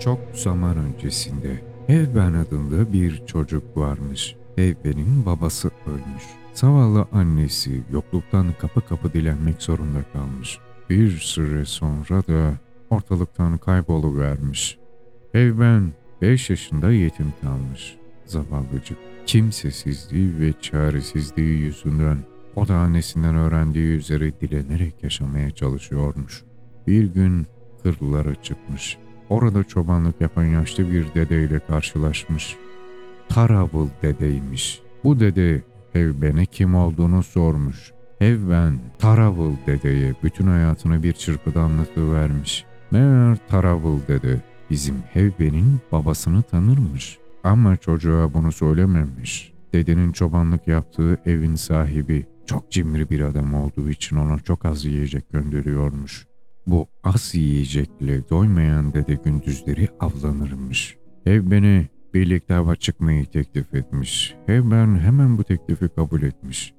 Çok zaman öncesinde Evben adında bir çocuk varmış. Evben'in babası ölmüş. Zavallı annesi yokluktan kapı kapı dilenmek zorunda kalmış. Bir süre sonra da ortalıktan kayboluvermiş. Evben 5 yaşında yetim kalmış. Zavallıcık kimsesizliği ve çaresizliği yüzünden o da annesinden öğrendiği üzere dilenerek yaşamaya çalışıyormuş. Bir gün kırlara çıkmış. Orada çobanlık yapan yaşlı bir dedeyle karşılaşmış. Taravul dedeymiş. Bu dede Evben'e kim olduğunu sormuş. Evben, Taravul dedeye bütün hayatını bir çırpıda anlatıvermiş. Meğer Taravul dede bizim Evben'in babasını tanırmış. Ama çocuğa bunu söylememiş. Dedenin çobanlık yaptığı evin sahibi çok cimri bir adam olduğu için ona çok az yiyecek gönderiyormuş. Bu az yiyecekle doymayan dede gündüzleri avlanırmış. Evben'e birlikte hava çıkmayı teklif etmiş. Evben hemen bu teklifi kabul etmiş.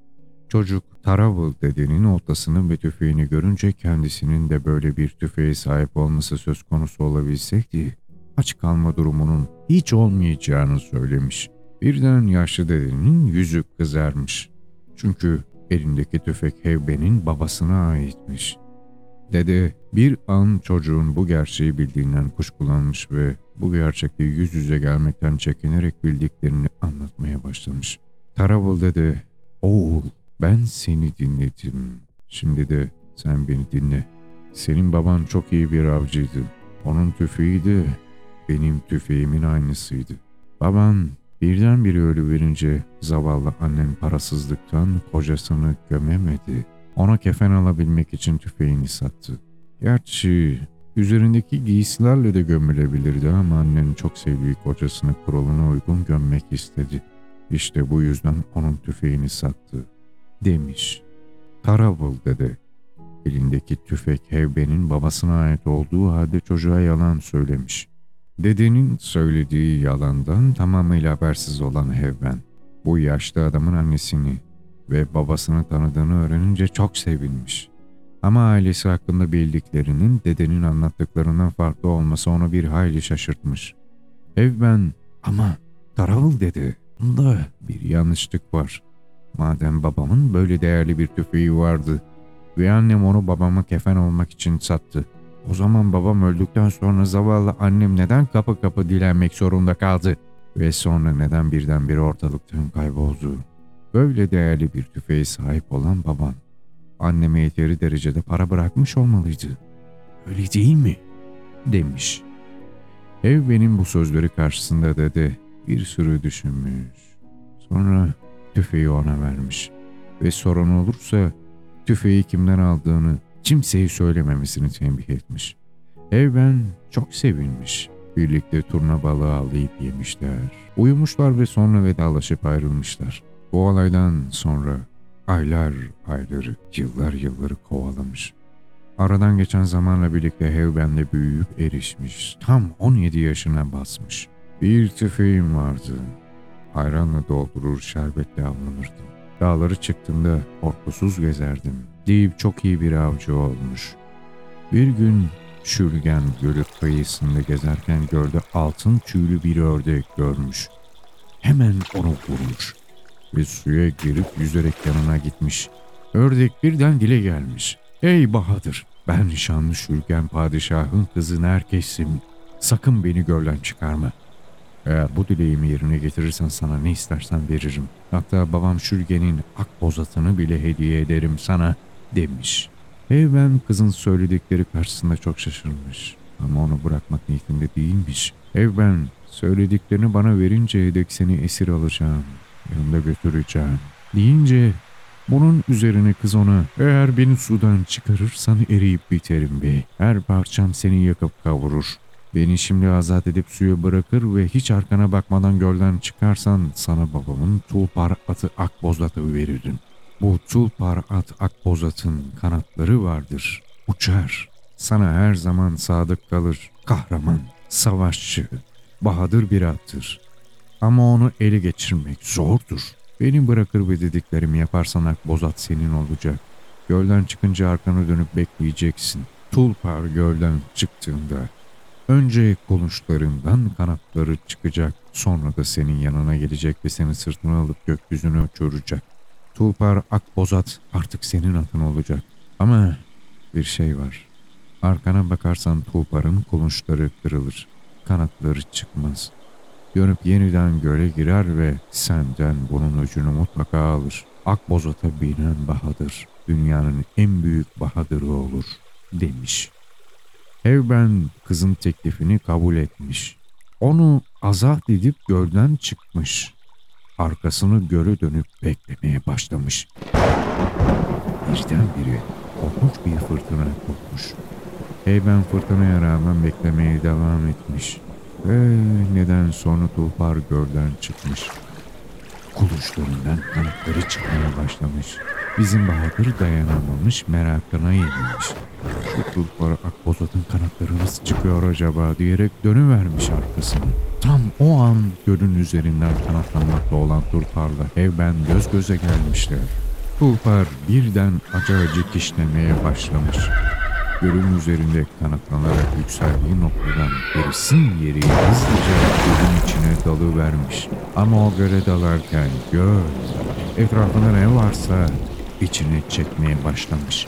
Çocuk Taravul dedenin oltasını ve tüfeğini görünce kendisinin de böyle bir tüfeğe sahip olması söz konusu olabilseydi, aç kalma durumunun hiç olmayacağını söylemiş. Birden yaşlı dedenin yüzü kızarmış. Çünkü elindeki tüfek Hevben'in babasına aitmiş. Dede bir an çocuğun bu gerçeği bildiğinden kuşkulanmış ve bu gerçekle yüz yüze gelmekten çekinerek bildiklerini anlatmaya başlamış. Taravul dede, oğul ben seni dinledim. Şimdi de sen beni dinle. Senin baban çok iyi bir avcıydı. Onun tüfeği de benim tüfeğimin aynısıydı. Baban birdenbire ölü verince zavallı annen parasızlıktan kocasını gömemedi. Ona kefen alabilmek için tüfeğini sattı. Gerçi üzerindeki giysilerle de gömülebilirdi ama annen çok sevdiği kocasını kuralına uygun gömmek istedi. İşte bu yüzden onun tüfeğini sattı, demiş. Taravul dede, elindeki tüfek Hevben'in babasına ait olduğu halde çocuğa yalan söylemiş. Dedenin söylediği yalandan tamamıyla habersiz olan Hevben, bu yaşlı adamın annesini ve babasını tanıdığını öğrenince çok sevinmiş. Ama ailesi hakkında bildiklerinin dedenin anlattıklarından farklı olması onu bir hayli şaşırtmış. Evben ama Taravul dedi. Bunda bir yanlışlık var. Madem babamın böyle değerli bir tüfeği vardı ve annem onu babama kefen olmak için sattı. O zaman babam öldükten sonra zavallı annem neden kapı kapı dilenmek zorunda kaldı? Ve sonra neden birdenbire ortalıktan kayboldu? Böyle değerli bir tüfeğe sahip olan babam, anneme yeteri derecede para bırakmış olmalıydı. Öyle değil mi? Demiş. Ev benim bu sözleri karşısında dede bir sürü düşünmüş. Sonra tüfeği ona vermiş ve sorun olursa tüfeği kimden aldığını kimseye söylememesini tembih etmiş. Evben çok sevinmiş. Birlikte turna balığı avlayıp yemişler. Uyumuşlar ve sonra vedalaşıp ayrılmışlar. Bu olaydan sonra aylar ayları, yıllar yılları kovalamış. Aradan geçen zamanla birlikte Hevben'de büyüyüp erişmiş. Tam 17 yaşına basmış. Bir tüfeğim vardı. Ayranla doldurur, şerbetle avlanırdım. Dağları çıktığımda korkusuz gezerdim. Deyip çok iyi bir avcı olmuş. Bir gün Şürgen Gölü kıyısında gezerken gölde altın tüylü bir ördek görmüş. Hemen onu vurmuş ve suya girip yüzerek yanına gitmiş. Ördek birden dile gelmiş. Ey Bahadır, ben şanlı Şürgen padişahın kızı Nerkes'im. Sakın beni gölden çıkarma. Eğer bu dileğimi yerine getirirsen sana ne istersen veririm. Hatta babam Şürgen'in ak bozatını bile hediye ederim sana demiş. Evben kızın söyledikleri karşısında çok şaşırmış. Ama onu bırakmak niyetinde değilmiş. Evben söylediklerini bana verince dek seni esir alacağım yanında götüreceğim deyince bunun üzerine kız ona eğer beni sudan çıkarırsan eriyip biterim bey. Her parçam seni yakıp kavurur. Beni şimdi azat edip suya bırakır ve hiç arkana bakmadan gölden çıkarsan sana babamın tulpar atı akbozatı veririm. Bu tulpar at akbozatın kanatları vardır. Uçar. Sana her zaman sadık kalır. Kahraman, savaşçı, bahadır bir attır. Ama onu ele geçirmek zordur. Beni bırakır ve dediklerimi yaparsan Akbozat senin olacak. Gölden çıkınca arkanı dönüp bekleyeceksin. Tulpar gölden çıktığında Önce konuşlarından kanatları çıkacak, sonra da senin yanına gelecek ve seni sırtına alıp gökyüzüne uçuracak. Tulpar Akbozat artık senin atın olacak. Ama bir şey var. Arkana bakarsan Tulpar'ın konuşları kırılır, kanatları çıkmaz. Dönüp yeniden göle girer ve senden bunun ucunu mutlaka alır. Akbozat'a binen Bahadır, dünyanın en büyük Bahadır'ı olur, demiş. Evben kızın teklifini kabul etmiş. Onu azat edip gölden çıkmış. Arkasını göre dönüp beklemeye başlamış. Birdenbire korkunç bir fırtına kopmuş. Heyben fırtınaya rağmen beklemeye devam etmiş. Ve neden sonra Tulpar gölden çıkmış. Kuluşlarından kanatları çıkmaya başlamış. Bizim Bahadır dayanamamış, merakına yenilmiş. Şu Tulpar Akbozat'ın kanatları nasıl çıkıyor acaba diyerek dönüvermiş arkasını. Tam o an gölün üzerinden kanatlanmakta olan Tulpar'la Heyben göz göze gelmişler. Tulpar birden acı acı başlamış. Gölün üzerinde kanatlanarak yükseldiği noktadan birisin yeri hızlıca gölün içine dalıvermiş. Ama o göle dalarken göl etrafında ne varsa içine çekmeye başlamış.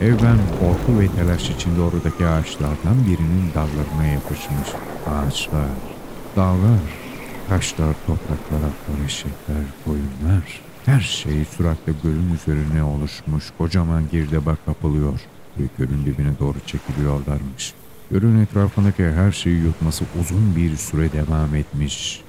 Evben korku ve telaş içinde oradaki ağaçlardan birinin dallarına yapışmış. Ağaçlar, dağlar, taşlar, topraklar, atlar, eşekler, koyunlar. Her şey süratle gölün üzerine oluşmuş kocaman girdaba kapılıyor ve gölün dibine doğru çekiliyorlarmış. Gölün etrafındaki her şeyi yutması uzun bir süre devam etmiş.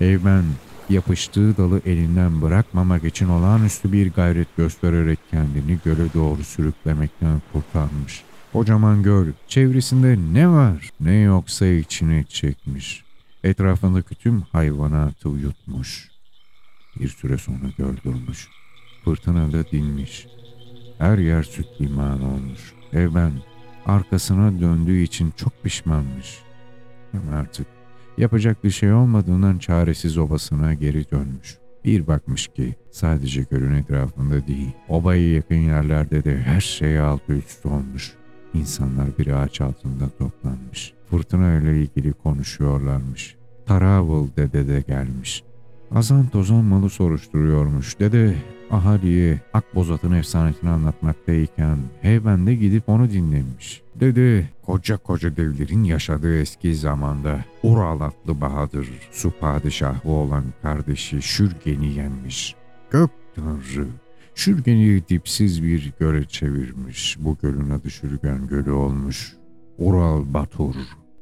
Eymen yapıştığı dalı elinden bırakmamak için olağanüstü bir gayret göstererek kendini göle doğru sürüklemekten kurtarmış. Kocaman göl çevresinde ne var ne yoksa içine çekmiş. Etrafındaki tüm hayvanatı yutmuş. Bir süre sonra göl durmuş. Fırtına da dinmiş. Her yer süt liman olmuş. Evben arkasına döndüğü için çok pişmanmış. Ama artık yapacak bir şey olmadığından çaresiz obasına geri dönmüş. Bir bakmış ki sadece gölün etrafında değil, obaya yakın yerlerde de her şey altı üst olmuş. İnsanlar bir ağaç altında toplanmış. Fırtına ile ilgili konuşuyorlarmış. Taravel dede de gelmiş. Azan tozan malı soruşturuyormuş. Dede ahaliye Akbozat'ın efsanesini anlatmaktayken Heyben de gidip onu dinlemiş. Dede koca koca devlerin yaşadığı eski zamanda Ural adlı Bahadır su padişahı olan kardeşi Şürgen'i yenmiş. Gök tanrı Şürgen'i dipsiz bir göle çevirmiş. Bu gölün adı Şürgen Gölü olmuş. Ural Batur,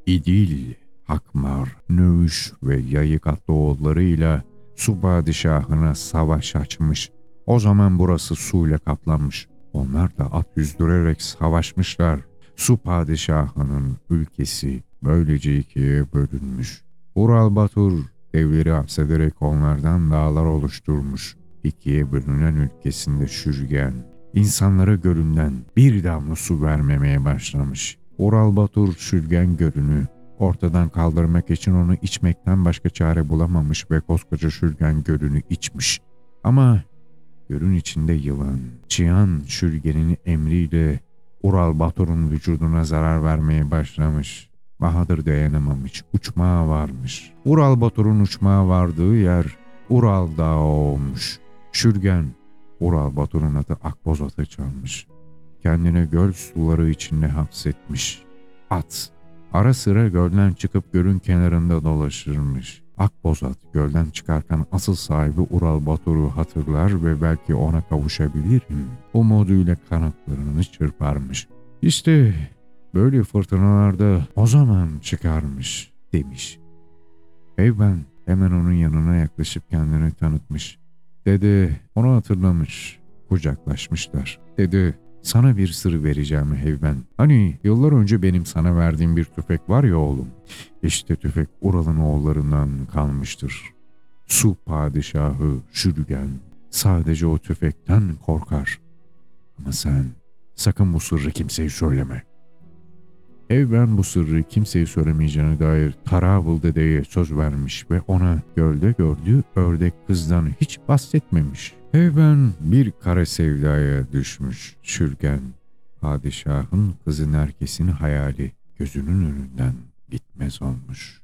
İdil, Hakmar, Növüş ve Yayık adlı oğullarıyla su padişahına savaş açmış. O zaman burası suyla kaplanmış. Onlar da at yüzdürerek savaşmışlar. Su padişahının ülkesi böylece ikiye bölünmüş. Ural Batur devleri hapsederek onlardan dağlar oluşturmuş. İkiye bölünen ülkesinde Şürgen, insanlara gölünden bir damla su vermemeye başlamış. Ural Batur Şürgen Gölü'nü ortadan kaldırmak için onu içmekten başka çare bulamamış ve koskoca Şürgen Gölü'nü içmiş. Ama gölün içinde yılan, Çiyan Şürgen'in emriyle Ural Batur'un vücuduna zarar vermeye başlamış. Bahadır dayanamamış, uçmağa varmış. Ural Batur'un uçmağa vardığı yer Ural Dağı olmuş. Şürgen, Ural Batur'un adı Akbozat'a çalmış. Kendine göl suları içinde hapsetmiş. At, ara sıra gölden çıkıp gölün kenarında dolaşırmış. Akbozat gölden çıkarken asıl sahibi Ural Batur'u hatırlar ve belki ona kavuşabilirim. Umuduyla kanatlarını çırparmış. İşte böyle fırtınalarda o zaman çıkarmış demiş. Eyben hemen onun yanına yaklaşıp kendini tanıtmış. Dede onu hatırlamış. Kucaklaşmışlar. Dede sana bir sır vereceğim Heyben. Hani yıllar önce benim sana verdiğim bir tüfek var ya oğlum. İşte tüfek Ural'ın oğullarından kalmıştır. Su padişahı Şürgen sadece o tüfekten korkar. Ama sen sakın bu sırrı kimseye söyleme. Evben bu sırrı kimseye söylemeyeceğine dair Taravel dedeye söz vermiş ve ona gölde gördüğü ördek kızdan hiç bahsetmemiş. Evben bir kara sevdaya düşmüş. Şürgen, padişahın kızın herkesin hayali. gözünün önünden gitmez olmuş.